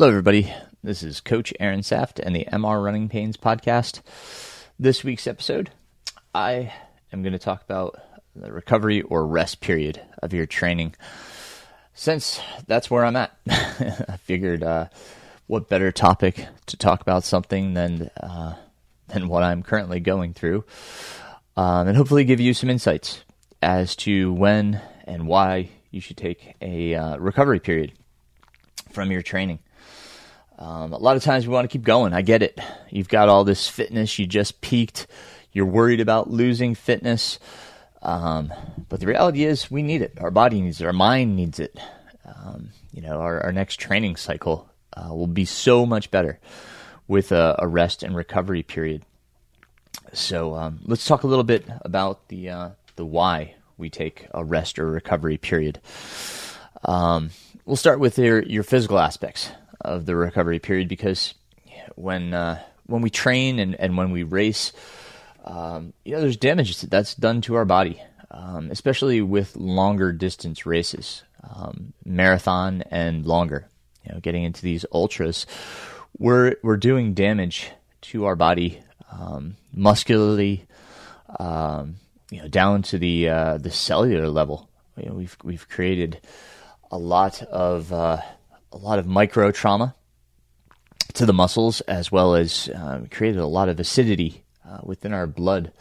Hello, everybody. This is Coach Aaron Saft and the MR Running Pains podcast. This week's episode, I am going to talk about the recovery or rest period of your training. Since that's where I'm at, I figured uh, what better topic to talk about something than uh, than what I'm currently going through, um, and hopefully give you some insights as to when and why you should take a uh, recovery period from your training. Um, a lot of times we want to keep going. I get it. You've got all this fitness. You just peaked. You're worried about losing fitness. Um, but the reality is, we need it. Our body needs it. Our mind needs it. Um, you know, our, our next training cycle uh, will be so much better with a, a rest and recovery period. So um, let's talk a little bit about the uh, the why we take a rest or recovery period. Um, we'll start with your your physical aspects of the recovery period because when uh, when we train and, and when we race, um, you know, there's damage that's done to our body, um, especially with longer distance races, um, marathon and longer. You know, getting into these ultras, we're we're doing damage to our body um, muscularly, um, you know, down to the uh, the cellular level. You know, we've we've created a lot of uh, a lot of micro trauma to the muscles, as well as um, created a lot of acidity uh, within our blood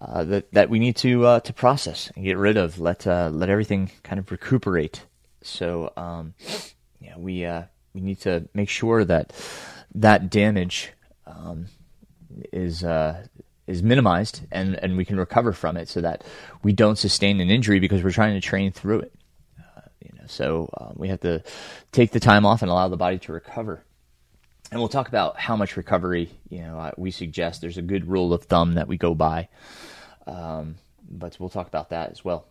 uh, that that we need to uh, to process and get rid of. Let uh, let everything kind of recuperate. So um, yeah, we uh, we need to make sure that that damage um, is uh, is minimized and, and we can recover from it so that we don't sustain an injury because we're trying to train through it. So um, we have to take the time off and allow the body to recover. And we'll talk about how much recovery you know we suggest. There's a good rule of thumb that we go by, um, but we'll talk about that as well.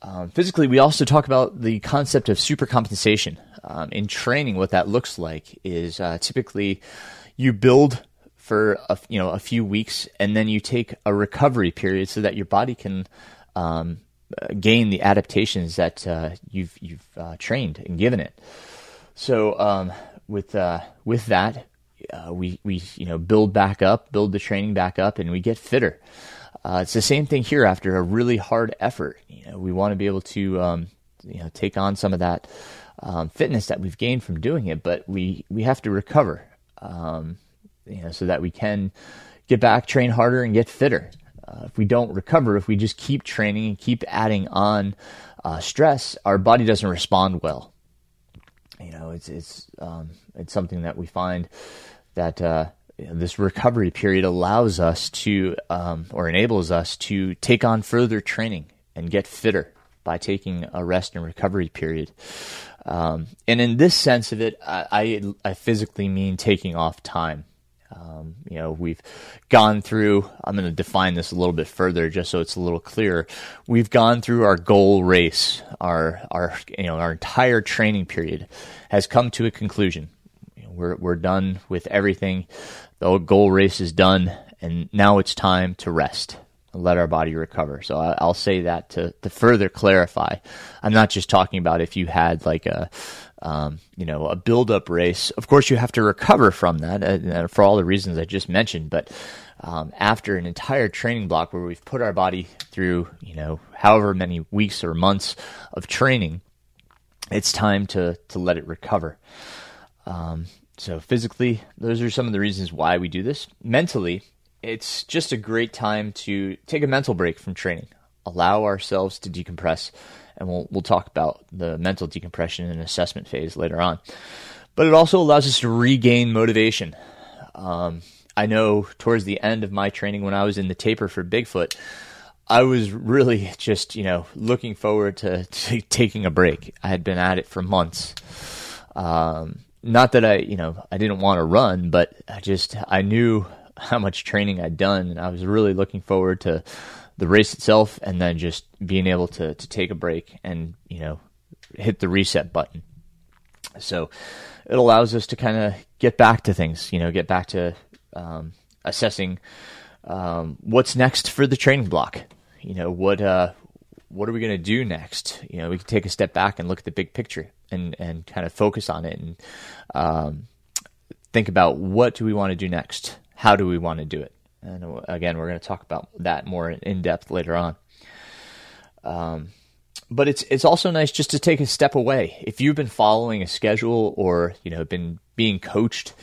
Um, physically, we also talk about the concept of supercompensation. Um, in training, what that looks like is uh, typically you build for a, you know a few weeks, and then you take a recovery period so that your body can um, gain the adaptations that uh, you've you've uh, trained and given it. So um, with uh, with that, uh, we we you know build back up, build the training back up, and we get fitter. Uh, it's the same thing here after a really hard effort. You know, we want to be able to um, you know take on some of that um, fitness that we've gained from doing it, but we we have to recover. Um, you know, so that we can get back, train harder, and get fitter. Uh, if we don't recover, if we just keep training and keep adding on uh, stress, our body doesn't respond well. You know, it's it's um, it's something that we find that uh, this recovery period allows us to um, or enables us to take on further training and get fitter by taking a rest and recovery period. Um, and in this sense of it, I, I, I physically mean taking off time. Um, you know, we've gone through, I'm going to define this a little bit further just so it's a little clearer. We've gone through our goal race, our, our, you know, our entire training period has come to a conclusion. You know, we're, we're done with everything. The goal race is done and now it's time to rest and let our body recover. So I, will say that to, to further clarify. I'm not just talking about if you had like a, um, you know, a build-up race. Of course, you have to recover from that uh, for all the reasons I just mentioned. But um, after an entire training block where we've put our body through, you know, however many weeks or months of training, it's time to to let it recover. Um, so physically, those are some of the reasons why we do this. Mentally, it's just a great time to take a mental break from training, allow ourselves to decompress and we'll we'll talk about the mental decompression and assessment phase later on. But it also allows us to regain motivation. Um, I know towards the end of my training, when I was in the taper for Bigfoot, I was really just you know looking forward to, to taking a break. I had been at it for months. Um, not that I you know I didn't want to run, but I just I knew how much training I'd done, and I was really looking forward to the race itself and then just being able to to take a break and you know hit the reset button. So it allows us to kind of get back to things, you know, get back to um, assessing um, what's next for the training block. You know, what uh, what are we going to do next? You know, we can take a step back and look at the big picture and and kind of focus on it and um, think about what do we want to do next? How do we want to do it? And again, we're going to talk about that more in depth later on. Um, but it's it's also nice just to take a step away. If you've been following a schedule or you know been being coached,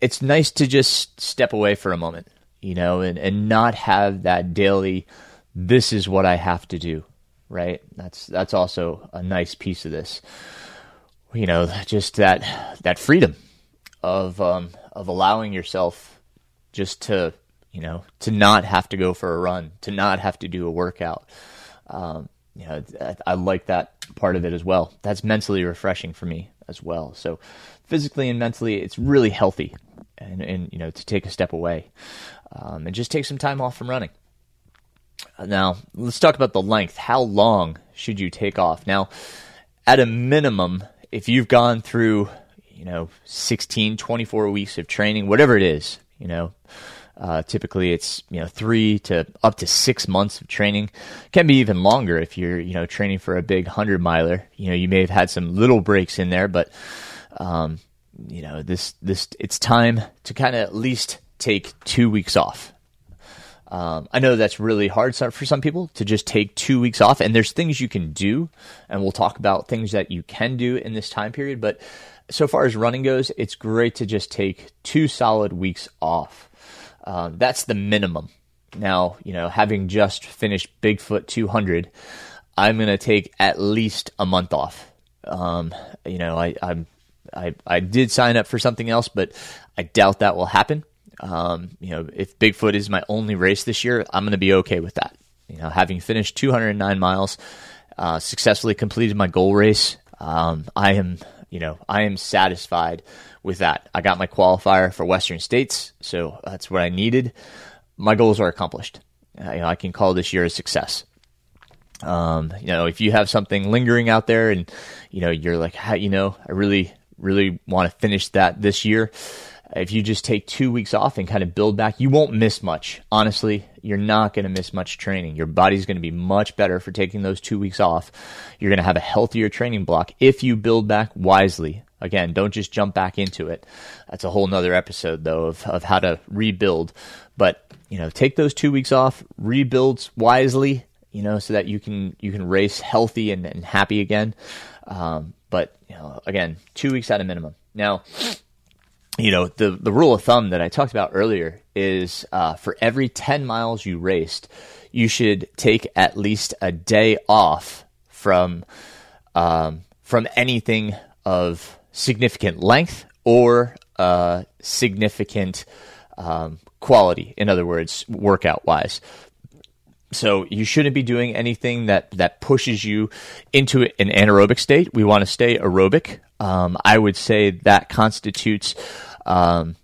it's nice to just step away for a moment, you know, and, and not have that daily. This is what I have to do, right? That's that's also a nice piece of this. You know, just that that freedom of um, of allowing yourself just to you know to not have to go for a run, to not have to do a workout. Um, you know, I, I like that part of it as well. That's mentally refreshing for me as well. So physically and mentally, it's really healthy, and and you know to take a step away, um, and just take some time off from running. Now let's talk about the length. How long should you take off? Now, at a minimum, if you've gone through you know 16, 24 weeks of training, whatever it is, you know uh, typically, it's you know three to up to six months of training. Can be even longer if you're you know training for a big hundred miler. You know you may have had some little breaks in there, but um, you know this this it's time to kind of at least take two weeks off. Um, I know that's really hard for some people to just take two weeks off, and there's things you can do, and we'll talk about things that you can do in this time period. But so far as running goes, it's great to just take two solid weeks off. Um, that's the minimum. Now, you know, having just finished Bigfoot 200, I'm going to take at least a month off. Um, you know, I, I'm, I, I did sign up for something else, but I doubt that will happen. Um, you know, if Bigfoot is my only race this year, I'm going to be okay with that. You know, having finished 209 miles, uh, successfully completed my goal race, um, I am, you know, I am satisfied with that. I got my qualifier for Western States, so that's what I needed. My goals are accomplished. Uh, you know, I can call this year a success. Um, you know, if you have something lingering out there, and you know, you're like, you know, I really, really want to finish that this year. If you just take two weeks off and kind of build back, you won't miss much. Honestly, you're not going to miss much training. Your body's going to be much better for taking those two weeks off. You're going to have a healthier training block if you build back wisely. Again, don't just jump back into it. That's a whole nother episode though of, of how to rebuild. But, you know, take those two weeks off, rebuild wisely, you know, so that you can you can race healthy and, and happy again. Um, but you know, again, two weeks at a minimum. Now, you know, the the rule of thumb that I talked about earlier is uh, for every ten miles you raced, you should take at least a day off from um, from anything of significant length or uh, significant um, quality. In other words, workout wise. So you shouldn't be doing anything that that pushes you into an anaerobic state. We want to stay aerobic. Um, I would say that constitutes, um,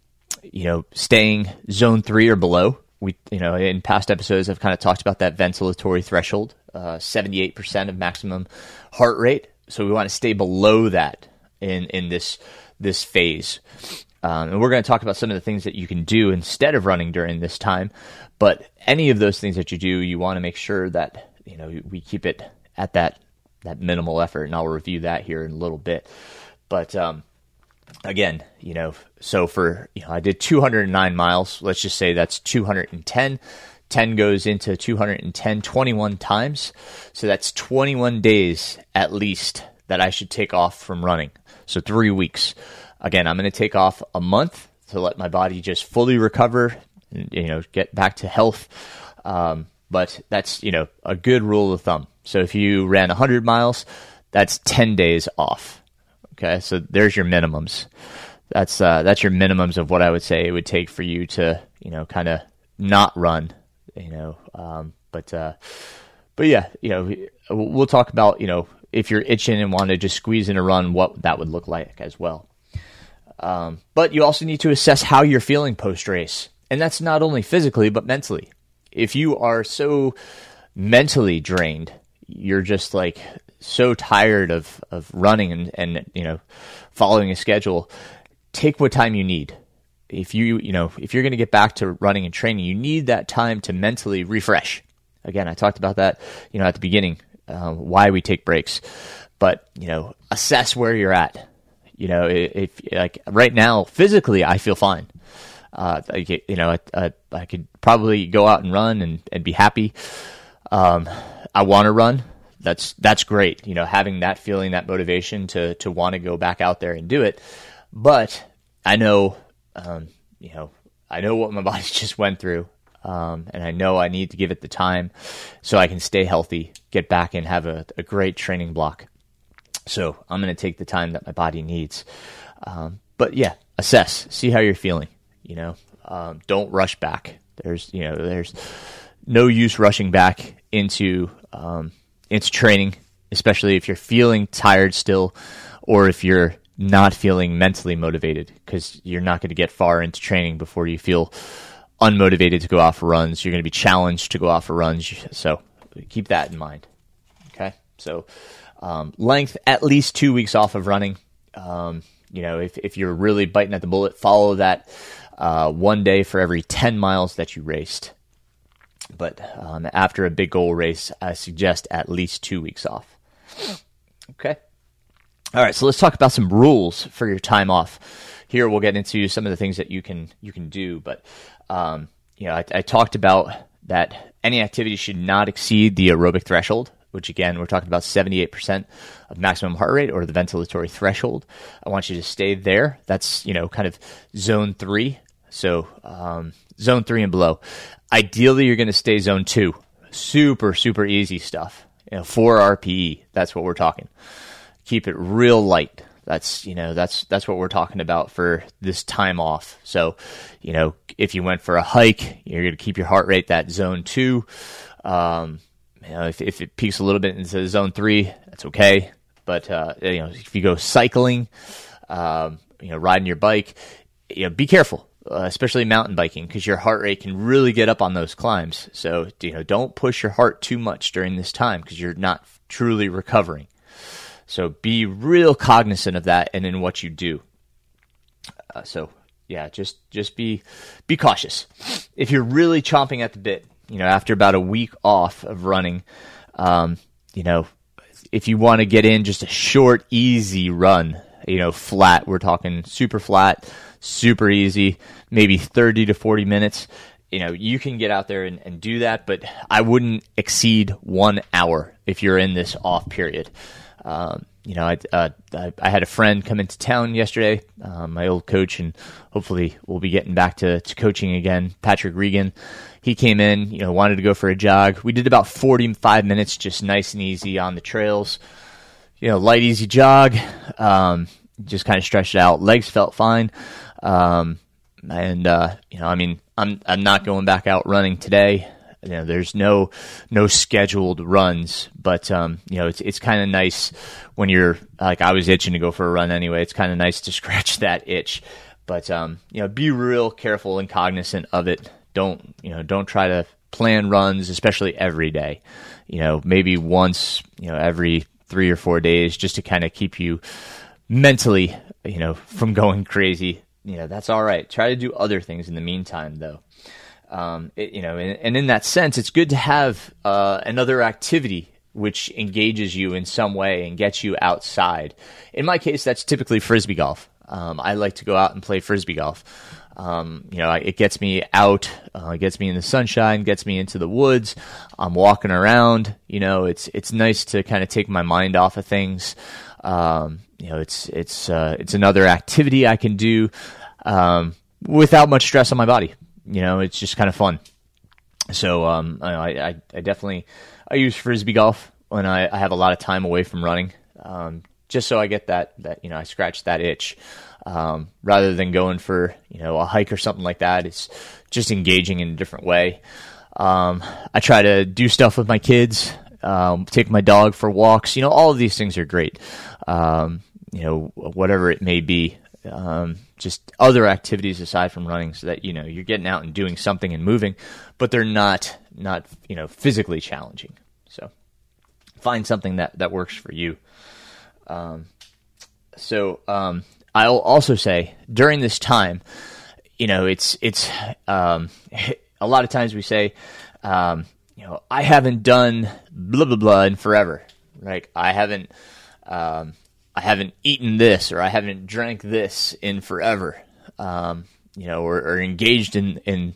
you know, staying zone three or below. We, you know, in past episodes, I've kind of talked about that ventilatory threshold, uh, seventy-eight percent of maximum heart rate. So we want to stay below that in in this this phase. Um, and we're going to talk about some of the things that you can do instead of running during this time. But any of those things that you do, you want to make sure that you know we keep it at that that minimal effort. And I'll review that here in a little bit. But um, again, you know, so for you know, I did 209 miles. Let's just say that's 210. 10 goes into 210 21 times. So that's 21 days at least that I should take off from running. So three weeks. Again, I'm going to take off a month to let my body just fully recover, you know, get back to health. Um, but that's, you know, a good rule of thumb. So if you ran 100 miles, that's 10 days off. Okay. So there's your minimums. That's, uh, that's your minimums of what I would say it would take for you to, you know, kind of not run, you know, um, but, uh, but yeah, you know, we'll talk about, you know, if you're itching and want to just squeeze in a run, what that would look like as well. Um, but you also need to assess how you're feeling post race. And that's not only physically, but mentally. If you are so mentally drained, you're just like so tired of, of running and, and, you know, following a schedule, take what time you need. If you, you know, if you're going to get back to running and training, you need that time to mentally refresh. Again, I talked about that, you know, at the beginning uh, why we take breaks. but you know, assess where you're at. You know, if, like right now, physically, I feel fine. Uh, you know, I, I, I, could probably go out and run and, and be happy. Um, I want to run. That's that's great. You know, having that feeling, that motivation to to want to go back out there and do it. But I know, um, you know, I know what my body just went through. Um, and I know I need to give it the time so I can stay healthy, get back and have a, a great training block. So I'm going to take the time that my body needs. Um, but yeah, assess, see how you're feeling. You know, um, don't rush back. There's, you know, there's no use rushing back into um, into training, especially if you're feeling tired still, or if you're not feeling mentally motivated, because you're not going to get far into training before you feel unmotivated to go off for runs. You're going to be challenged to go off for runs. So keep that in mind. Okay. So um, length, at least two weeks off of running. Um, you know, if, if you're really biting at the bullet, follow that uh, one day for every 10 miles that you raced. But um, after a big goal race, I suggest at least two weeks off. Okay. All right, so let's talk about some rules for your time off. Here we'll get into some of the things that you can you can do, but um, you know, I, I talked about that any activity should not exceed the aerobic threshold, which again, we're talking about 78% of maximum heart rate or the ventilatory threshold. I want you to stay there. That's, you know, kind of zone three. So, um, zone three and below. Ideally, you're going to stay zone two. Super, super easy stuff. You know, four RPE. That's what we're talking. Keep it real light. That's you know that's that's what we're talking about for this time off. So, you know, if you went for a hike, you're going to keep your heart rate that zone two. Um, you know, if if it peaks a little bit into zone three, that's okay. But uh, you know, if you go cycling, um, you know, riding your bike, you know, be careful, uh, especially mountain biking, because your heart rate can really get up on those climbs. So you know, don't push your heart too much during this time because you're not truly recovering. So be real cognizant of that and in what you do. Uh, so yeah, just just be be cautious. If you're really chomping at the bit, you know, after about a week off of running, um, you know, if you want to get in just a short, easy run, you know, flat, we're talking super flat, super easy, maybe 30 to 40 minutes. You know, you can get out there and, and do that, but I wouldn't exceed one hour if you're in this off period. Um, you know, I, uh, I, had a friend come into town yesterday, uh, my old coach, and hopefully we'll be getting back to, to coaching again. Patrick Regan, he came in, you know, wanted to go for a jog. We did about 45 minutes, just nice and easy on the trails. You know, light, easy jog. Um, just kind of stretched out. Legs felt fine. Um, and, uh, you know, I mean, I'm, I'm not going back out running today. You know, there's no no scheduled runs, but um, you know, it's it's kind of nice when you're like I was itching to go for a run anyway. It's kind of nice to scratch that itch, but um, you know, be real careful and cognizant of it. Don't you know? Don't try to plan runs, especially every day. You know, maybe once you know every three or four days, just to kind of keep you mentally, you know, from going crazy. You know, that's all right. Try to do other things in the meantime, though. Um, it, you know, and, and, in that sense, it's good to have uh, another activity which engages you in some way and gets you outside. In my case, that's typically frisbee golf. Um, I like to go out and play frisbee golf. Um, you know, it gets me out, uh, gets me in the sunshine, gets me into the woods. I'm walking around. You know, it's it's nice to kind of take my mind off of things. Um, you know, it's it's uh, it's another activity I can do um, without much stress on my body you know, it's just kind of fun. So um, I, I, I, definitely I use frisbee golf when I, I have a lot of time away from running, um, just so I get that that you know I scratch that itch. Um, rather than going for you know a hike or something like that, it's just engaging in a different way. Um, I try to do stuff with my kids, um, take my dog for walks. You know, all of these things are great. Um, you know, whatever it may be um, just other activities aside from running, so that you know you're getting out and doing something and moving, but they're not not you know physically challenging. So find something that that works for you. Um, so um, I'll also say during this time, you know, it's it's um, a lot of times we say, um, you know, I haven't done blah blah blah in forever. Like I haven't um, I haven't eaten this or I haven't drank this in forever, um, you know, or, or engaged in, in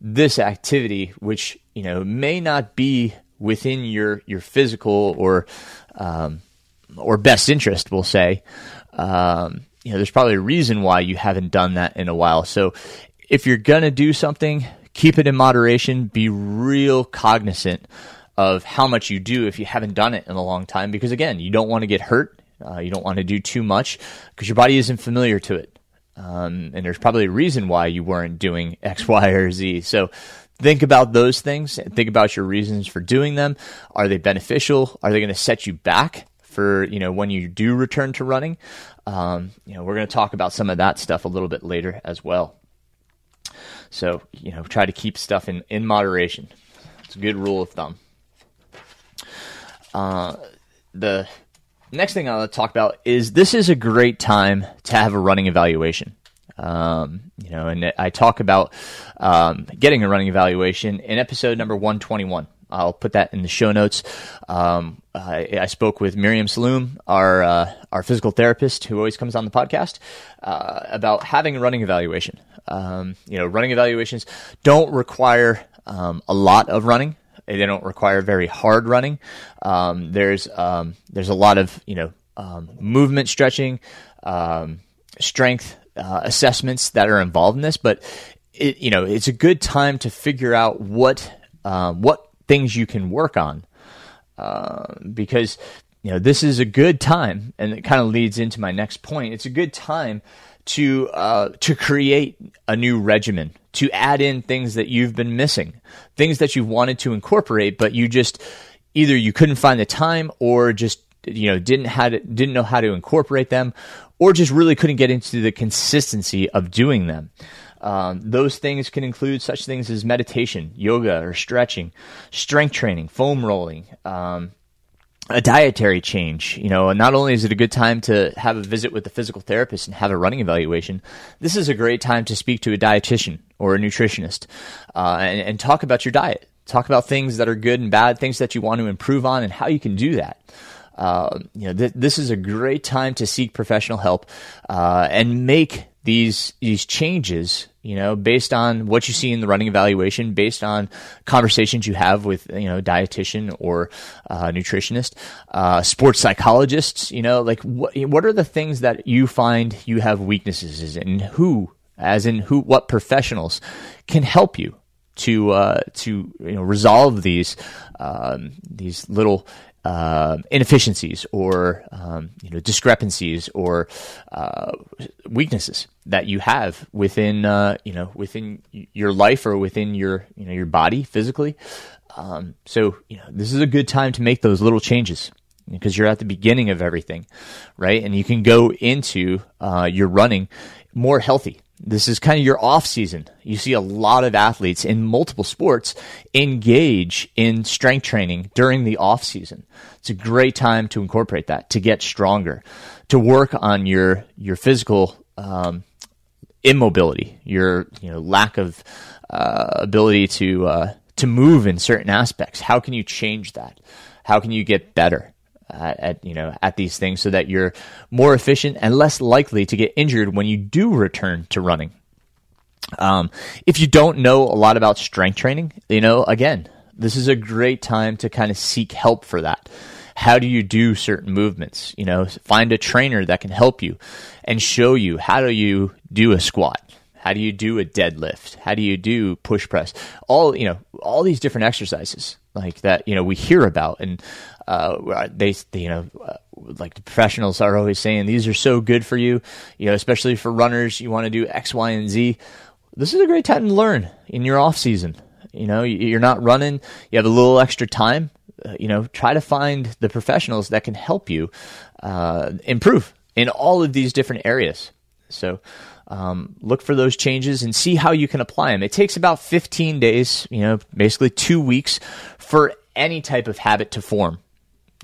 this activity, which, you know, may not be within your, your physical or, um, or best interest, we'll say. Um, you know, there's probably a reason why you haven't done that in a while. So if you're going to do something, keep it in moderation, be real cognizant of how much you do if you haven't done it in a long time. Because again, you don't want to get hurt. Uh, you don't want to do too much because your body isn't familiar to it. Um, and there's probably a reason why you weren't doing X, Y, or Z. So think about those things and think about your reasons for doing them. Are they beneficial? Are they going to set you back for, you know, when you do return to running? Um, you know, we're going to talk about some of that stuff a little bit later as well. So, you know, try to keep stuff in, in moderation. It's a good rule of thumb. Uh, the next thing I'll talk about is this is a great time to have a running evaluation. Um, you know, and I talk about um, getting a running evaluation in episode number 121. I'll put that in the show notes. Um, I, I, spoke with Miriam Salloum, our uh, our physical therapist, who always comes on the podcast, uh, about having a running evaluation. Um, you know, running evaluations don't require um, a lot of running. They don't require very hard running. Um, there's um, there's a lot of you know um, movement stretching, um, strength uh, assessments that are involved in this, but it, you know it's a good time to figure out what uh, what things you can work on uh, because you know this is a good time, and it kind of leads into my next point. It's a good time to uh, to create a new regimen, to add in things that you've been missing, things that you've wanted to incorporate, but you just either you couldn't find the time or just you know didn't had didn't know how to incorporate them, or just really couldn't get into the consistency of doing them. Um, those things can include such things as meditation, yoga, or stretching, strength training, foam rolling. Um, a dietary change. You know, not only is it a good time to have a visit with a physical therapist and have a running evaluation, this is a great time to speak to a dietitian or a nutritionist uh, and, and talk about your diet. Talk about things that are good and bad, things that you want to improve on, and how you can do that. Uh, you know, th- this is a great time to seek professional help uh, and make these these changes you know based on what you see in the running evaluation based on conversations you have with you know dietitian or uh, nutritionist uh, sports psychologists you know like what what are the things that you find you have weaknesses in? Who as in who what professionals can help you to uh, to you know resolve these um, these little uh, inefficiencies or um, you know discrepancies or uh, weaknesses that you have within uh, you know within your life or within your you know your body physically. Um, so you know this is a good time to make those little changes because you're at the beginning of everything, right? And you can go into uh, your running more healthy this is kind of your off season. You see a lot of athletes in multiple sports engage in strength training during the off season. It's a great time to incorporate that, to get stronger, to work on your your physical um, immobility, your you know lack of uh, ability to uh, to move in certain aspects. How can you change that? How can you get better? At, at, you know at these things so that you're more efficient and less likely to get injured when you do return to running. Um, if you don't know a lot about strength training, you know again, this is a great time to kind of seek help for that. How do you do certain movements? You know, find a trainer that can help you and show you how do you do a squat. How do you do a deadlift? How do you do push press? All you know, all these different exercises like that. You know, we hear about, and uh, they, you know, uh, like the professionals are always saying these are so good for you, you know, especially for runners. You want to do X, Y, and Z. This is a great time to learn in your off season. You know, you're not running. You have a little extra time. Uh, you know, try to find the professionals that can help you uh, improve in all of these different areas. So, um, look for those changes and see how you can apply them. It takes about 15 days, you know, basically two weeks for any type of habit to form.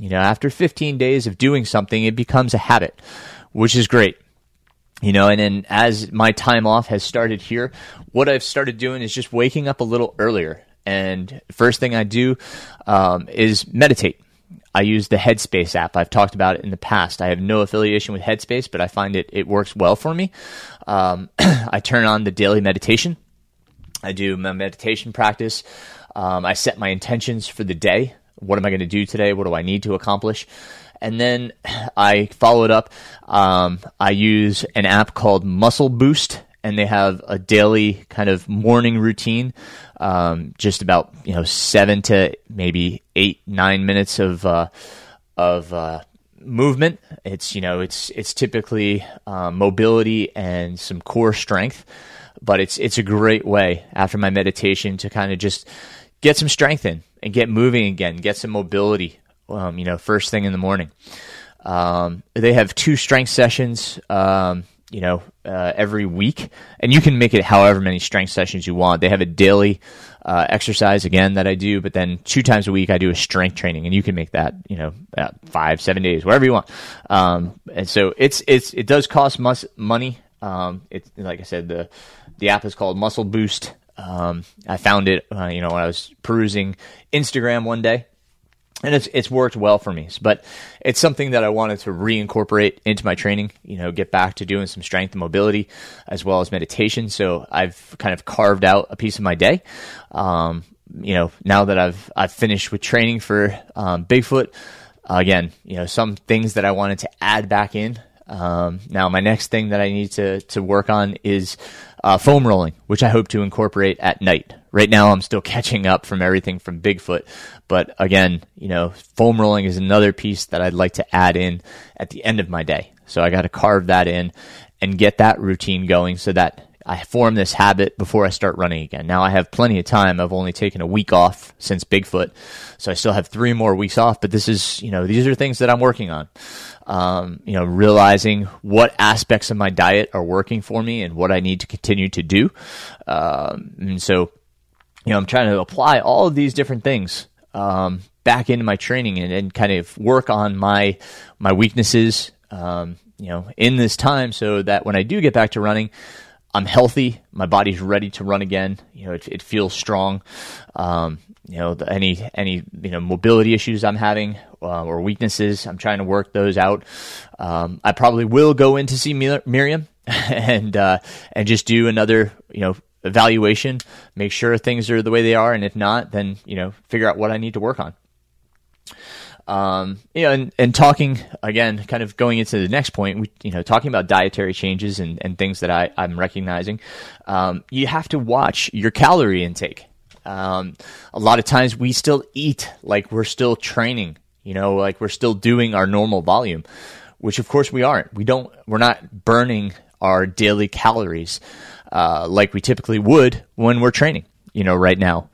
You know, after 15 days of doing something, it becomes a habit, which is great. You know, and then as my time off has started here, what I've started doing is just waking up a little earlier. And first thing I do um, is meditate. I use the Headspace app. I've talked about it in the past. I have no affiliation with Headspace, but I find it it works well for me. Um, I turn on the daily meditation. I do my meditation practice. Um, I set my intentions for the day. What am I going to do today? What do I need to accomplish? And then I follow it up. Um, I use an app called Muscle Boost, and they have a daily kind of morning routine, um, just about you know seven to maybe eight nine minutes of uh, of uh, movement. It's you know it's it's typically uh, mobility and some core strength, but it's it's a great way after my meditation to kind of just get some strength in and get moving again, get some mobility. Um, you know, first thing in the morning. Um, they have two strength sessions. Um, you know, uh, every week, and you can make it however many strength sessions you want. They have a daily uh, exercise again that I do, but then two times a week I do a strength training, and you can make that you know five, seven days, whatever you want. Um, and so it's it's it does cost mus- money. Um, it's like I said, the the app is called Muscle Boost. Um, I found it, uh, you know, when I was perusing Instagram one day, and it's it's worked well for me. But it's something that I wanted to reincorporate into my training. You know, get back to doing some strength and mobility as well as meditation. So I've kind of carved out a piece of my day. Um, you know, now that I've I've finished with training for um, Bigfoot, again, you know, some things that I wanted to add back in. Um, now, my next thing that I need to to work on is uh, foam rolling, which I hope to incorporate at night. Right now, I'm still catching up from everything from Bigfoot, but again, you know, foam rolling is another piece that I'd like to add in at the end of my day. So I got to carve that in and get that routine going so that I form this habit before I start running again. Now I have plenty of time. I've only taken a week off since Bigfoot, so I still have three more weeks off. But this is, you know, these are things that I'm working on um, you know, realizing what aspects of my diet are working for me and what I need to continue to do. Um, and so, you know, I'm trying to apply all of these different things um, back into my training and, and, kind of work on my my weaknesses, um, you know, in this time, so that when I do get back to running, I'm healthy. My body's ready to run again. You know, it, it feels strong. Um, you know, the, any any you know mobility issues I'm having uh, or weaknesses, I'm trying to work those out. Um, I probably will go in to see Miriam and uh, and just do another you know evaluation, make sure things are the way they are, and if not, then you know figure out what I need to work on. Um, you know, and, and talking again, kind of going into the next point, we, you know, talking about dietary changes and, and things that I, I'm recognizing, um, you have to watch your calorie intake. Um, a lot of times we still eat like we're still training, you know, like we're still doing our normal volume, which of course we aren't. We don't, we're not burning our daily calories, uh, like we typically would when we're training, you know, right now.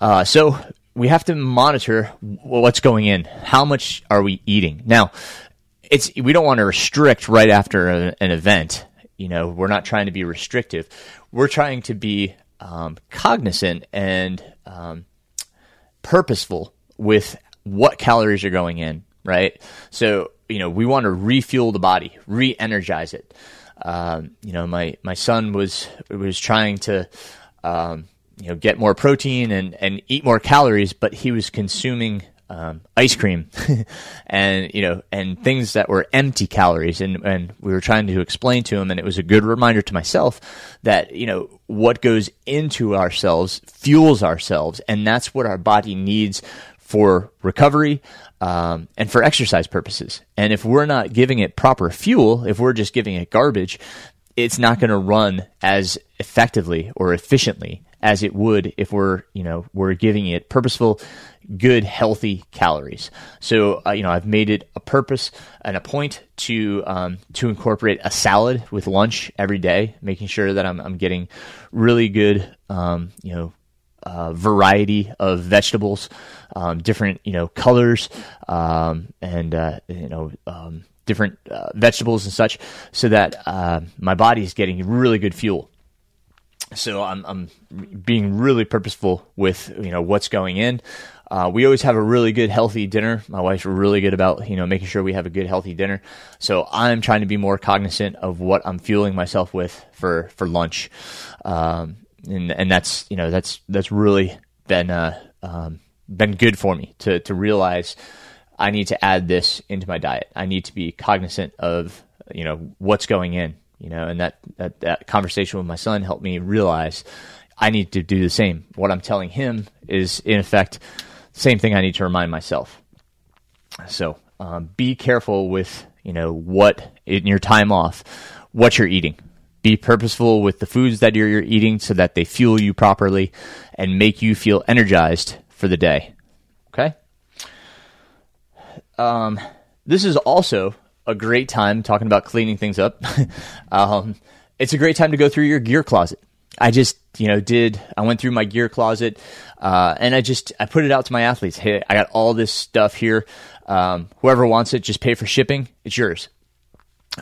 Uh, so we have to monitor what's going in. How much are we eating? Now, it's we don't want to restrict right after a, an event. You know, we're not trying to be restrictive. We're trying to be um, cognizant and um, purposeful with what calories are going in. Right. So you know, we want to refuel the body, re-energize it. Um, you know, my my son was was trying to um, you know get more protein and and eat more calories, but he was consuming um, ice cream. And you know and things that were empty calories. And and we were trying to explain to him and it was a good reminder to myself that you know what goes into ourselves fuels ourselves. And that's what our body needs for recovery um, and for exercise purposes. And if we're not giving it proper fuel if we're just giving it garbage it's not going to run as effectively or efficiently as it would if we're you know we're giving it purposeful good healthy calories. So uh, you know i've made it a purpose and a point to um, to incorporate a salad with lunch every day making sure that i'm, I'm getting really good um, you know uh, variety of vegetables um, different you know colors um, and uh, you know um, different uh, vegetables and such so that uh, my body is getting really good fuel so I'm, I'm being really purposeful with you know what's going in. Uh, we always have a really good healthy dinner. My wife's really good about you know making sure we have a good healthy dinner. So I'm trying to be more cognizant of what I'm fueling myself with for for lunch, um, and and that's you know that's that's really been uh, um, been good for me to to realize I need to add this into my diet. I need to be cognizant of, you know, what's going in, you know, and that, that, that conversation with my son helped me realize I need to do the same. What I'm telling him is, in effect, the same thing I need to remind myself. So um, be careful with, you know, what in your time off, what you're eating. Be purposeful with the foods that you're, you're eating so that they fuel you properly and make you feel energized for the day. Okay? Um, this is also a great time talking about cleaning things up. um, it's a great time to go through your gear closet. I just, you know, did, I went through my gear closet, uh, and I just, I put it out to my athletes. Hey, I got all this stuff here. Um, whoever wants it, just pay for shipping. It's yours.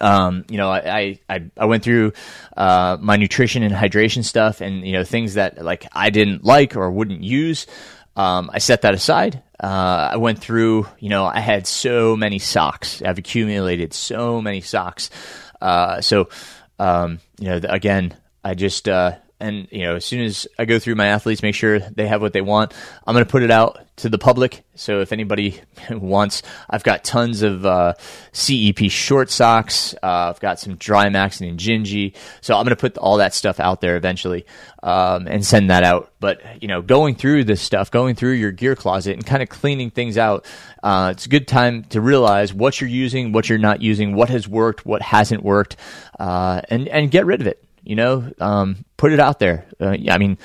Um, you know, I, I, I went through, uh, my nutrition and hydration stuff and, you know, things that like I didn't like or wouldn't use. Um, I set that aside. Uh, I went through, you know, I had so many socks. I've accumulated so many socks. Uh, so, um, you know, again, I just, uh, and you know as soon as i go through my athletes make sure they have what they want. I'm going to put it out to the public. So if anybody wants i've got tons of uh, cep short socks. Uh, i've got some Drymax and Injinji so i'm going to put all that stuff out there eventually um, and send that out. But you know going through this stuff going through your gear closet and kind of cleaning things out uh, it's a good time to realize what you're using what you're not using what has worked what hasn't worked uh, and and get rid of it you know, um, put it out there. Uh, I mean,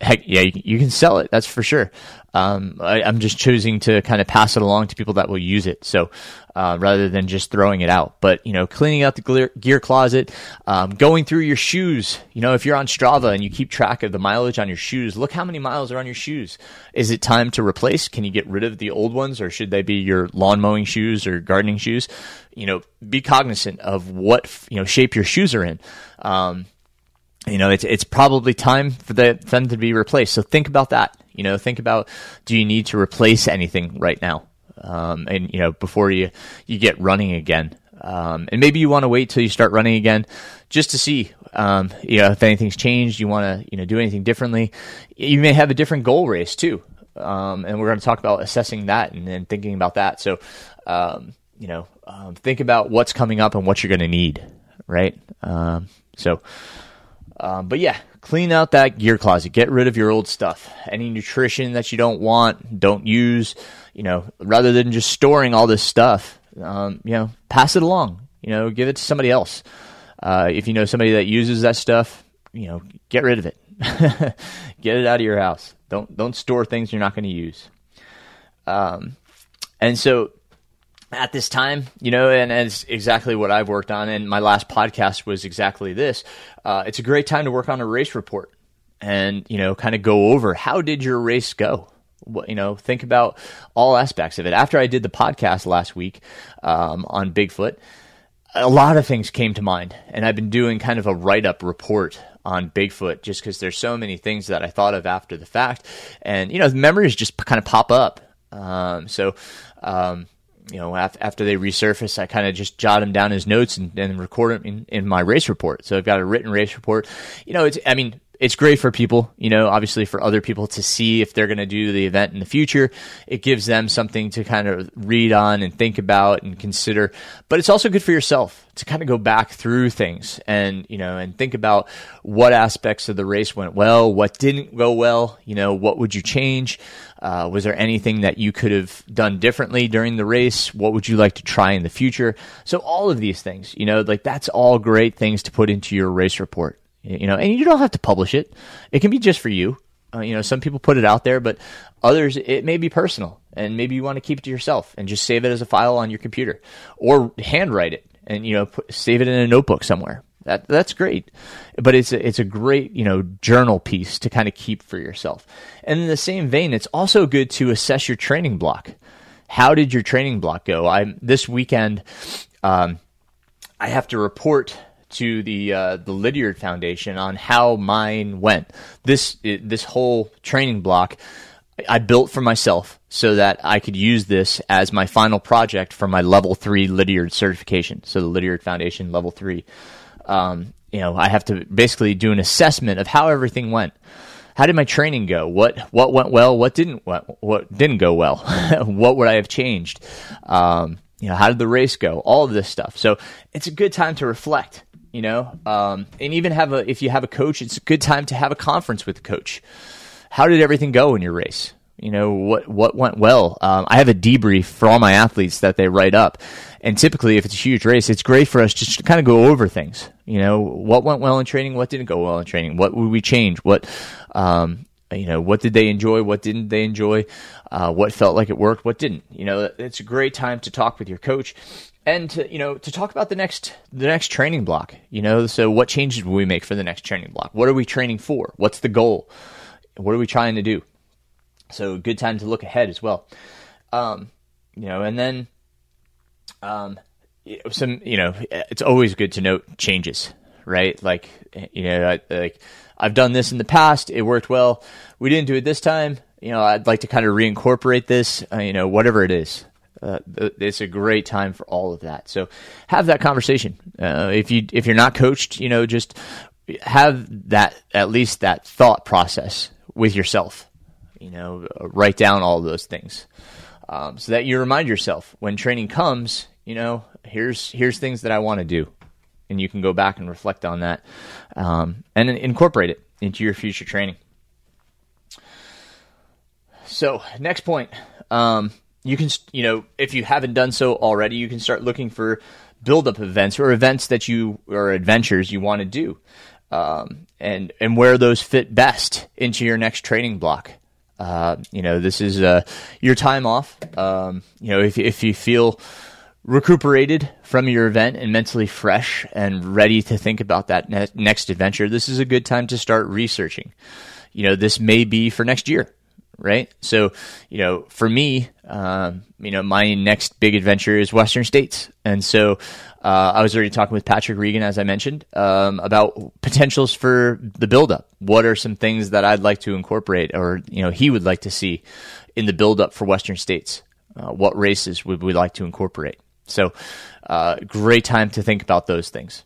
heck, yeah, you, you, can sell it. That's for sure. Um, I, am just choosing to kind of pass it along to people that will use it. So, uh, rather than just throwing it out, but you know, cleaning out the gear, gear closet, um, going through your shoes. You know, if you're on Strava and you keep track of the mileage on your shoes, look how many miles are on your shoes. Is it time to replace? Can you get rid of the old ones, or should they be your lawn mowing shoes or gardening shoes? You know, be cognizant of what you know shape your shoes are in. Um, you know, it's it's probably time for, the, them to be replaced. So think about that. You know, think about do you need to replace anything right now, um, and you know before you you get running again. Um, and maybe you want to wait till you start running again, just to see, um, you know, if anything's changed. You want to, you know, do anything differently. You may have a different goal race too, um, and we're going to talk about assessing that and, and thinking about that. So, um, you know, um, think about what's coming up and what you're going to need, right? So, um, but yeah, clean out that gear closet. Get rid of your old stuff. Any nutrition that you don't want, don't use. You know, rather than just storing all this stuff, um, you know, pass it along. You know, give it to somebody else. Uh, if you know somebody that uses that stuff, you know, get rid of it. get it out of your house. Don't don't store things you're not going to use. Um, and so at this time, you know, and it's exactly what I've worked on. And my last podcast was exactly this. Uh, it's a great time to work on a race report and, you know, kind of go over how did your race go? What, you know, think about all aspects of it. After I did the podcast last week um, on Bigfoot, a lot of things came to mind. And I've been doing kind of a write up report on Bigfoot just because there's so many things that I thought of after the fact. And, you know, memories just kind of pop up. Um, so, um, you know, after they resurface, I kind of just jot them down as notes and, and record them in, in my race report. So I've got a written race report. You know, it's, I mean, it's great for people, you know, obviously for other people to see if they're going to do the event in the future. It gives them something to kind of read on and think about and consider. But it's also good for yourself to kind of go back through things and, you know, and think about what aspects of the race went well, what didn't go well, you know, what would you change? Uh, was there anything that you could have done differently during the race? What would you like to try in the future? So all of these things, you know, like that's all great things to put into your race report you know, and you don't have to publish it. It can be just for you. Uh, you know, some people put it out there, but others it may be personal, and maybe you want to keep it to yourself and just save it as a file on your computer, or handwrite it and you know put, save it in a notebook somewhere. That that's great, but it's a, it's a great you know journal piece to kind of keep for yourself. And in the same vein, it's also good to assess your training block. How did your training block go? I this weekend, um, I have to report to the uh, the Lydiard Foundation on how mine went. This this whole training block I built for myself so that I could use this as my final project for my level three Lydiard certification. So the Lydiard Foundation level three. Um, you know, I have to basically do an assessment of how everything went. how did my training go? What what went well? What didn't what, what didn't go well? what would I have changed? Um, you know, how did the race go? All of this stuff. So it's a good time to reflect. You know, um, and even have a if you have a coach, it's a good time to have a conference with the coach. How did everything go in your race? You know what what went well. Um, I have a debrief for all my athletes that they write up, and typically, if it's a huge race, it's great for us just to kind of go over things. You know, what went well in training, what didn't go well in training, what would we change, what um, you know, what did they enjoy? What didn't they enjoy? Uh, what felt like it worked? What didn't? You know, it's a great time to talk with your coach and to, you know, to talk about the next, the next training block, you know, so what changes will we make for the next training block? What are we training for? What's the goal? What are we trying to do? So good time to look ahead as well. Um, you know, and then, um, some, you know, it's always good to note changes, right? Like, you know, like, I've done this in the past. It worked well. We didn't do it this time. You know, I'd like to kind of reincorporate this, uh, you know, whatever it is. Uh, it's a great time for all of that. So have that conversation. Uh, if you if you're not coached, you know, just have that at least that thought process with yourself. You know, write down all those things um, so that you remind yourself when training comes. You know, here's here's things that I want to do and you can go back and reflect on that um, and incorporate it into your future training. So, next point, um, you can, you know, if you haven't done so already, you can start looking for build-up events or events that you or adventures you want to do, um, and and where those fit best into your next training block. Uh, you know, this is uh, your time off. Um, you know, if if you feel recuperated from your event and mentally fresh and ready to think about that ne- next adventure, this is a good time to start researching. You know, this may be for next year, right? So, you know, for me, um, you know, my next big adventure is Western States. And so uh, I was already talking with Patrick Regan, as I mentioned, um, about potentials for the buildup. What are some things that I'd like to incorporate or, you know, he would like to see in the buildup for Western States? Uh, what races would we like to incorporate? So, uh, great time to think about those things.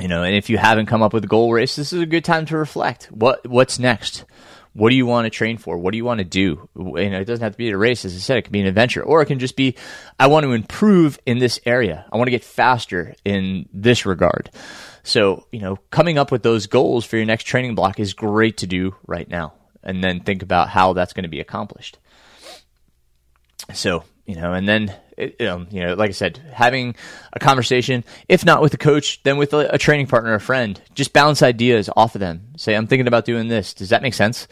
You know, and if you haven't come up with a goal race, this is a good time to reflect. What what's next? What do you want to train for? What do you want to do? You know, it doesn't have to be a race, as I said. It can be an adventure, or it can just be, I want to improve in this area. I want to get faster in this regard. So, you know, coming up with those goals for your next training block is great to do right now, and then think about how that's going to be accomplished. So, you know, and then um, you know, like I said, having a conversation, if not with a coach, then with a, a, training partner, a friend, just bounce ideas off of them. Say, I'm thinking about doing this. Does that make sense?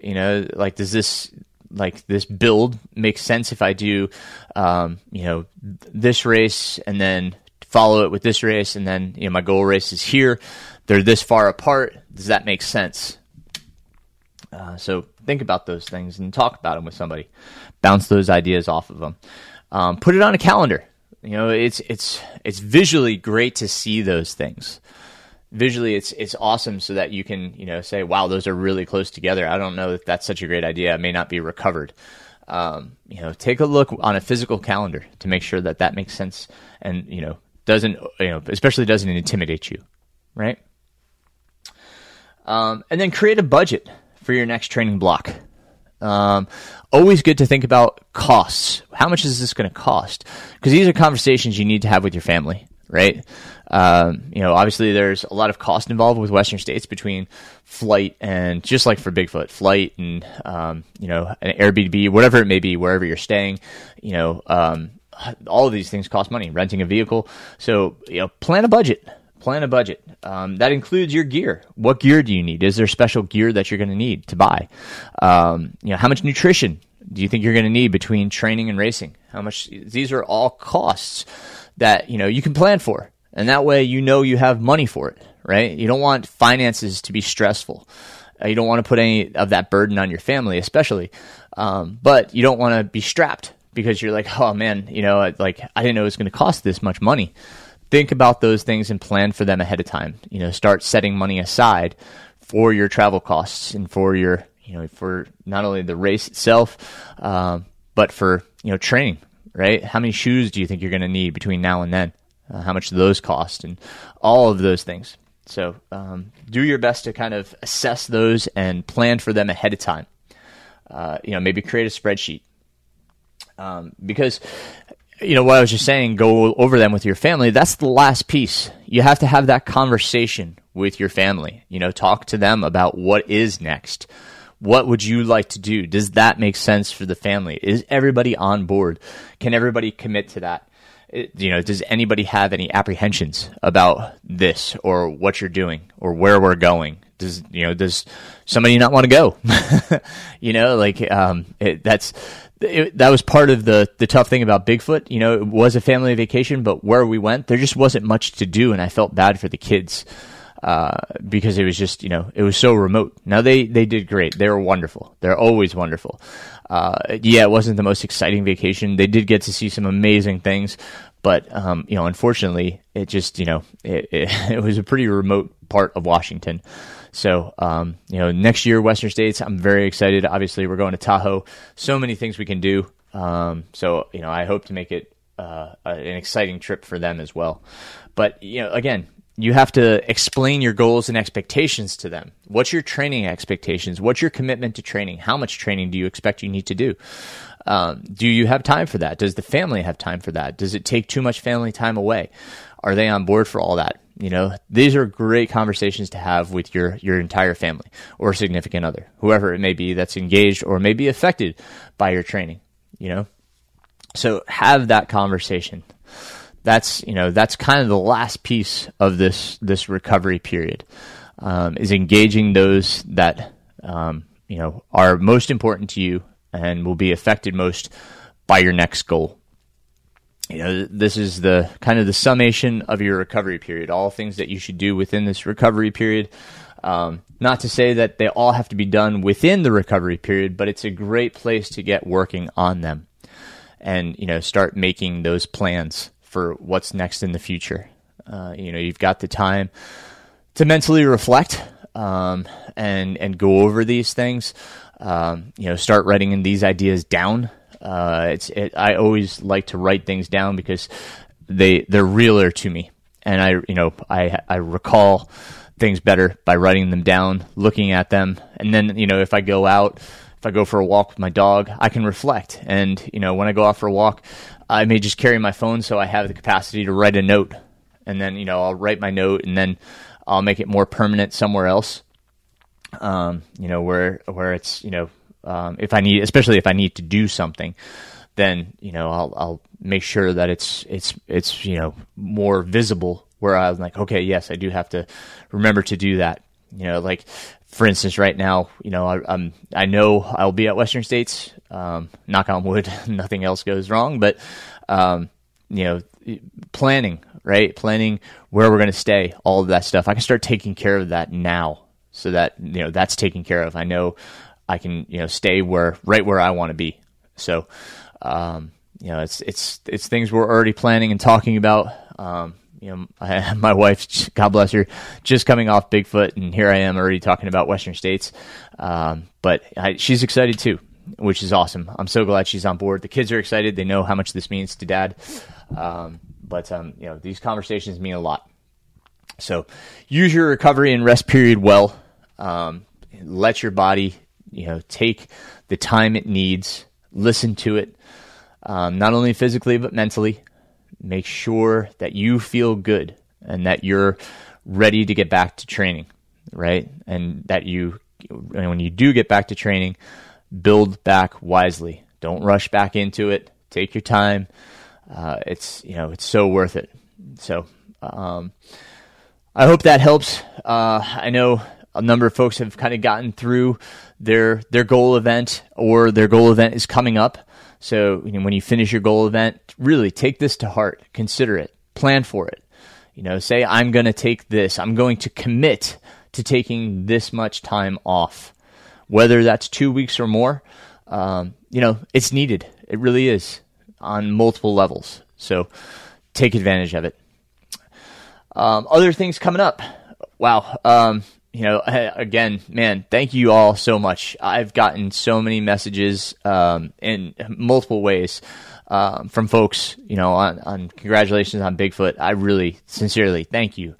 You know, like, does this, like, this build make sense if I do, um, you know, this race and then follow it with this race and then, you know, my goal race is here. They're this far apart. Does that make sense? Uh, so think about those things and talk about them with somebody. Bounce those ideas off of them um, put it on a calendar. You know, it's it's it's visually great to see those things. Visually, it's it's awesome so that you can you know say, "Wow, those are really close together." I don't know if that's such a great idea. It may not be recovered. Um, you know, take a look on a physical calendar to make sure that that makes sense and you know doesn't you know especially doesn't intimidate you, right? Um, and then create a budget for your next training block. Um, always good to think about costs. How much is this going to cost? Because these are conversations you need to have with your family, right? Um, you know, obviously there's a lot of cost involved with Western states between flight and just like for Bigfoot, flight and, um, you know, an Airbnb, whatever it may be, wherever you're staying, you know, um, all of these things cost money, renting a vehicle. So, you know, plan a budget plan a budget. Um, that includes your gear. What gear do you need? Is there special gear that you're going to need to buy? Um, you know, how much nutrition do you think you're going to need between training and racing? How much? These are all costs that you know you can plan for, and that way you know you have money for it. Right? You don't want finances to be stressful. Uh, you don't want to put any of that burden on your family, especially. Um, but you don't want to be strapped because you're like, oh man, you know, like I didn't know it was going to cost this much money think about those things and plan for them ahead of time. You know, start setting money aside for your travel costs and for your, you know, for not only the race itself, um, but for, you know, training, right? How many shoes do you think you're going to need between now and then? Uh, how much do those cost and all of those things. So um, do your best to kind of assess those and plan for them ahead of time. Uh, you know, maybe create a spreadsheet um, because you know what I was just saying. Go over them with your family. That's the last piece. You have to have that conversation with your family. You know, talk to them about what is next. What would you like to do? Does that make sense for the family? Is everybody on board? Can everybody commit to that? You know, does anybody have any apprehensions about this or what you're doing or where we're going? Does you know? Does somebody not want to go? you know, like um, it, that's it, that was part of the the tough thing about Bigfoot. You know, it was a family vacation, but where we went, there just wasn't much to do, and I felt bad for the kids uh, because it was just you know it was so remote. Now they they did great. They were wonderful. They're always wonderful. Uh, yeah, it wasn't the most exciting vacation. They did get to see some amazing things, but um, you know, unfortunately, it just you know it, it, it was a pretty remote part of Washington. So, um, you know, next year, Western States, I'm very excited. Obviously, we're going to Tahoe. So many things we can do. Um, so, you know, I hope to make it uh, an exciting trip for them as well. But, you know, again, you have to explain your goals and expectations to them. What's your training expectations? What's your commitment to training? How much training do you expect you need to do? Um, do you have time for that? Does the family have time for that? Does it take too much family time away? Are they on board for all that? You know, these are great conversations to have with your, your entire family or significant other, whoever it may be that's engaged or may be affected by your training, you know? So have that conversation. That's, you know, that's kind of the last piece of this, this recovery period, um, is engaging those that, um, you know, are most important to you and will be affected most by your next goal you know, this is the kind of the summation of your recovery period, all things that you should do within this recovery period. Um, not to say that they all have to be done within the recovery period, but it's a great place to get working on them and, you know, start making those plans for what's next in the future. Uh, you know, you've got the time to mentally reflect um, and and go over these things. Um, you know, start writing these ideas down uh, it's it, I always like to write things down because they they're realer to me, and I you know I I recall things better by writing them down, looking at them, and then you know if I go out, if I go for a walk with my dog, I can reflect, and you know when I go out for a walk, I may just carry my phone so I have the capacity to write a note, and then you know I'll write my note, and then I'll make it more permanent somewhere else. Um, you know where where it's you know um, if I need, especially if I need to do something, then you know I'll I'll make sure that it's it's it's you know more visible where I'm like, okay, yes, I do have to remember to do that. You know, like for instance, right now, you know, I, am I know I'll be at Western States. Um, knock on wood, nothing else goes wrong. But um, you know, planning, right? Planning where we're going to stay, all of that stuff. I can start taking care of that now, so that you know that's taken care of. I know I can you know stay where right where I want to be. So um, you know it's it's it's things we're already planning and talking about. Um, you know, I, my wife, God bless her, just coming off Bigfoot, and here I am already talking about Western states. Um, but I, she's excited too, which is awesome. I'm so glad she's on board. The kids are excited; they know how much this means to Dad. Um, but um, you know, these conversations mean a lot. So, use your recovery and rest period well. Um, let your body you know, take the time it needs, listen to it, um, not only physically but mentally. Make sure that you feel good and that you're ready to get back to training, right? And that you, when you do get back to training, build back wisely. Don't rush back into it. Take your time. Uh, it's you know it's so worth it. So um, I hope that helps. Uh, I know a number of folks have kind of gotten through their their goal event or their goal event is coming up. So you know, when you finish your goal event, really take this to heart, consider it, plan for it. You know, say I'm going to take this. I'm going to commit to taking this much time off, whether that's two weeks or more. Um, you know, it's needed. It really is on multiple levels. So take advantage of it. Um, other things coming up. Wow. Um, you know, again, man, thank you all so much. I've gotten so many messages um, in multiple ways um, from folks, you know, on, on, congratulations on Bigfoot. I really, sincerely, thank you.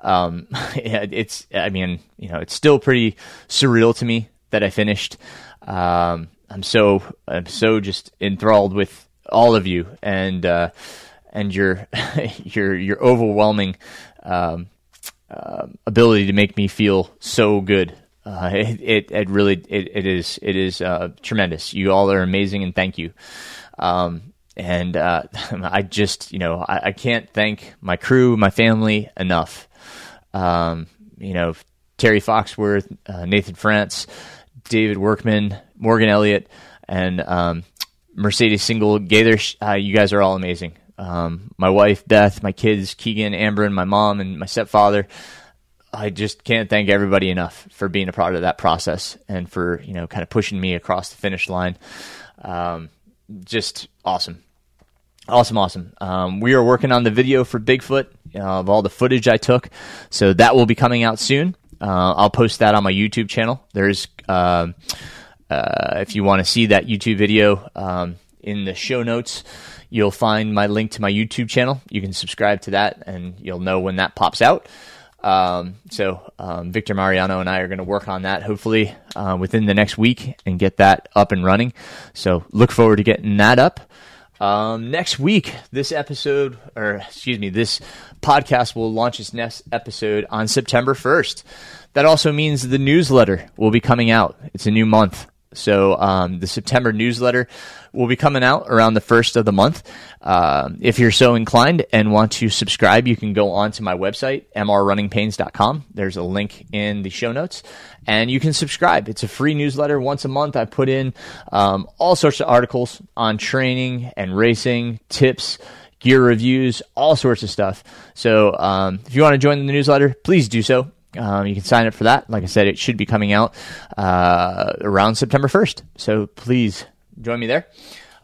Um, it's, I mean, you know, it's still pretty surreal to me that I finished. Um, I'm so, I'm so just enthralled with all of you and, uh, and your, your, your overwhelming, um, uh, ability to make me feel so good. Uh, it, it, it really it, it is it is uh, tremendous. You all are amazing, and thank you. Um, and uh, I just you know I, I, can't thank my crew, my family enough. Um, you know Terry Foxworth, uh, Nathan France, David Workman, Morgan Elliott, and um, Mercedes Single Gaither. Uh, you guys are all amazing. Um, my wife Beth, my kids Keegan, Amber, and my mom and my stepfather. I just can't thank everybody enough for being a part of that process and for you know kind of pushing me across the finish line. Um, just awesome, awesome, awesome. Um, we are working on the video for Bigfoot uh, of all the footage I took, so that will be coming out soon. Uh, I'll post that on my YouTube channel. There's uh, uh if you want to see that YouTube video um, in the show notes you'll find my link to my YouTube channel. You can subscribe to that, and you'll know when that pops out. Um, so um, Victor Mariano and I are going to work on that hopefully uh, within the next week and get that up and running. So look forward to getting that up. Um, next week, this episode, or excuse me, this podcast will launch its next episode on September 1st. That also means the newsletter will be coming out. It's a new month. So um, the September newsletter will be coming out around the first of the month. Uh, if you're so inclined and want to subscribe, you can go on to my website, mrrunningpains.com. There's a link in the show notes, and you can subscribe. It's a free newsletter once a month. I put in um, all sorts of articles on training and racing, tips, gear reviews, all sorts of stuff. So um, if you want to join the newsletter, please do so. Um, you can sign up for that. Like I said, it should be coming out uh, around September 1st. So please join me there.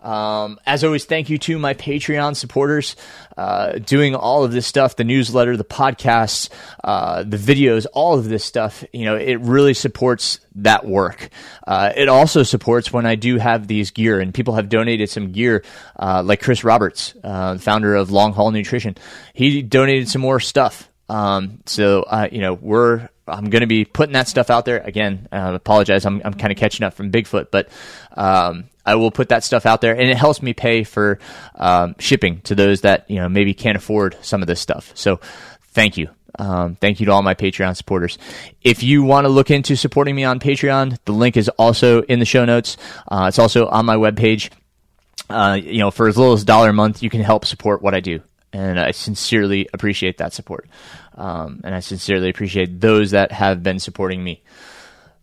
Um, as always, thank you to my Patreon supporters uh, doing all of this stuff the newsletter, the podcasts, uh, the videos, all of this stuff. You know, it really supports that work. Uh, it also supports when I do have these gear, and people have donated some gear, uh, like Chris Roberts, uh, founder of Long Haul Nutrition. He donated some more stuff. Um, so, uh, you know, we're I'm going to be putting that stuff out there again. I apologize, I'm I'm kind of catching up from Bigfoot, but um, I will put that stuff out there, and it helps me pay for um, shipping to those that you know maybe can't afford some of this stuff. So, thank you. Um, thank you to all my Patreon supporters. If you want to look into supporting me on Patreon, the link is also in the show notes. Uh, it's also on my webpage. Uh, you know, for as little as a dollar a month, you can help support what I do and I sincerely appreciate that support. Um, and I sincerely appreciate those that have been supporting me.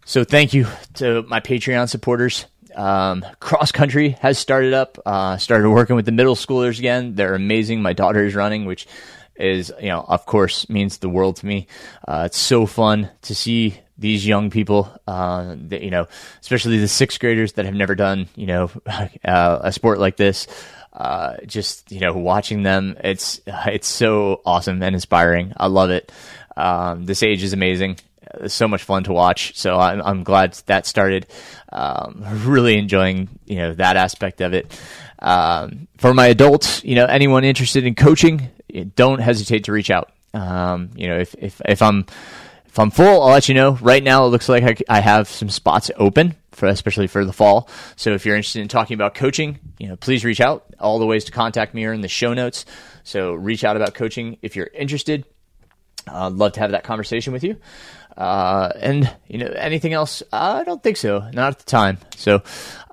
So thank you to my Patreon supporters. Um, cross country has started up. Uh, started working with the middle schoolers again. They're amazing. My daughter is running, which is you know of course means the world to me. Uh, it's so fun to see these young people, uh, that, you know, especially the sixth graders that have never done you know uh, a sport like this uh, just you know watching them it's it's so awesome and inspiring. I love it. Um, this age is amazing. It's so much fun to watch. So i'm, I'm glad that started. Um, really enjoying you know that aspect of it. Um, for my adults you know anyone interested in coaching don't hesitate to reach out. Um, you know if, if if i'm if I'm full, I'll let you know. Right now, it looks like I, I have some spots open for especially for the fall. So if you're interested in talking about coaching, you know, please reach out. All the ways to contact me are in the show notes. So reach out about coaching if you're interested. I'd love to have that conversation with you. Uh, and you know, anything else? I don't think so. Not at the time. So,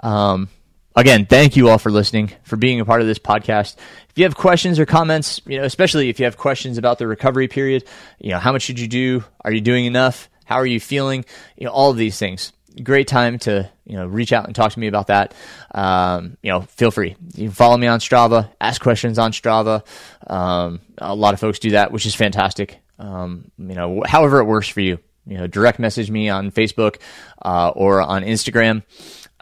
um, again, thank you all for listening, for being a part of this podcast. If you have questions or comments, you know, especially if you have questions about the recovery period, you know, how much should you do? Are you doing enough? How are you feeling? You know, all of these things great time to you know reach out and talk to me about that. Um, you know, feel free. You can follow me on Strava, ask questions on Strava. Um, a lot of folks do that, which is fantastic. Um, you know, however it works for you. You know, direct message me on Facebook uh, or on Instagram.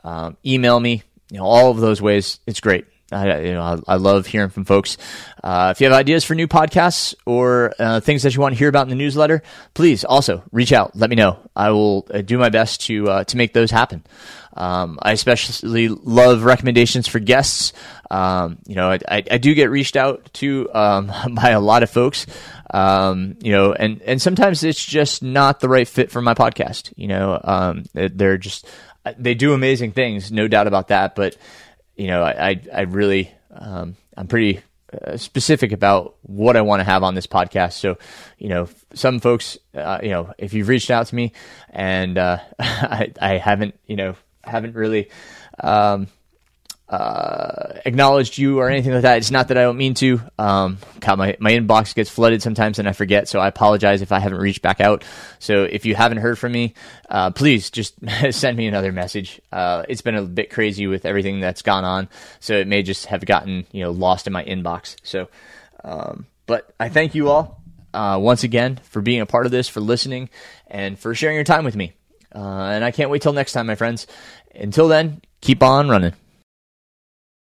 Um, email me. You know, all of those ways. It's great. I, you know, I, I love hearing from folks. Uh, if you have ideas for new podcasts or uh, things that you want to hear about in the newsletter, please also reach out. Let me know. I will uh, do my best to uh, to make those happen. Um, I especially love recommendations for guests. Um, you know, I, I, I, do get reached out to um, by a lot of folks. Um, you know, and and sometimes it's just not the right fit for my podcast. You know, um, they're just they do amazing things, no doubt about that. But you know, I I, really um, I'm pretty uh, specific about what I want to have on this podcast. So, you know, some folks, uh, you know, if you've reached out to me and uh, I, I haven't, you know, haven't really um, uh, acknowledged you or anything like that. It's not that I don't mean to. Um, God, my, my inbox gets flooded sometimes and I forget, so I apologize if I haven't reached back out. So if you haven't heard from me, uh, please just send me another message. Uh, it's been a bit crazy with everything that's gone on, so it may just have gotten you know lost in my inbox. So, um, but I thank you all uh, once again for being a part of this, for listening, and for sharing your time with me. Uh, and I can't wait till next time, my friends. Until then, keep on running.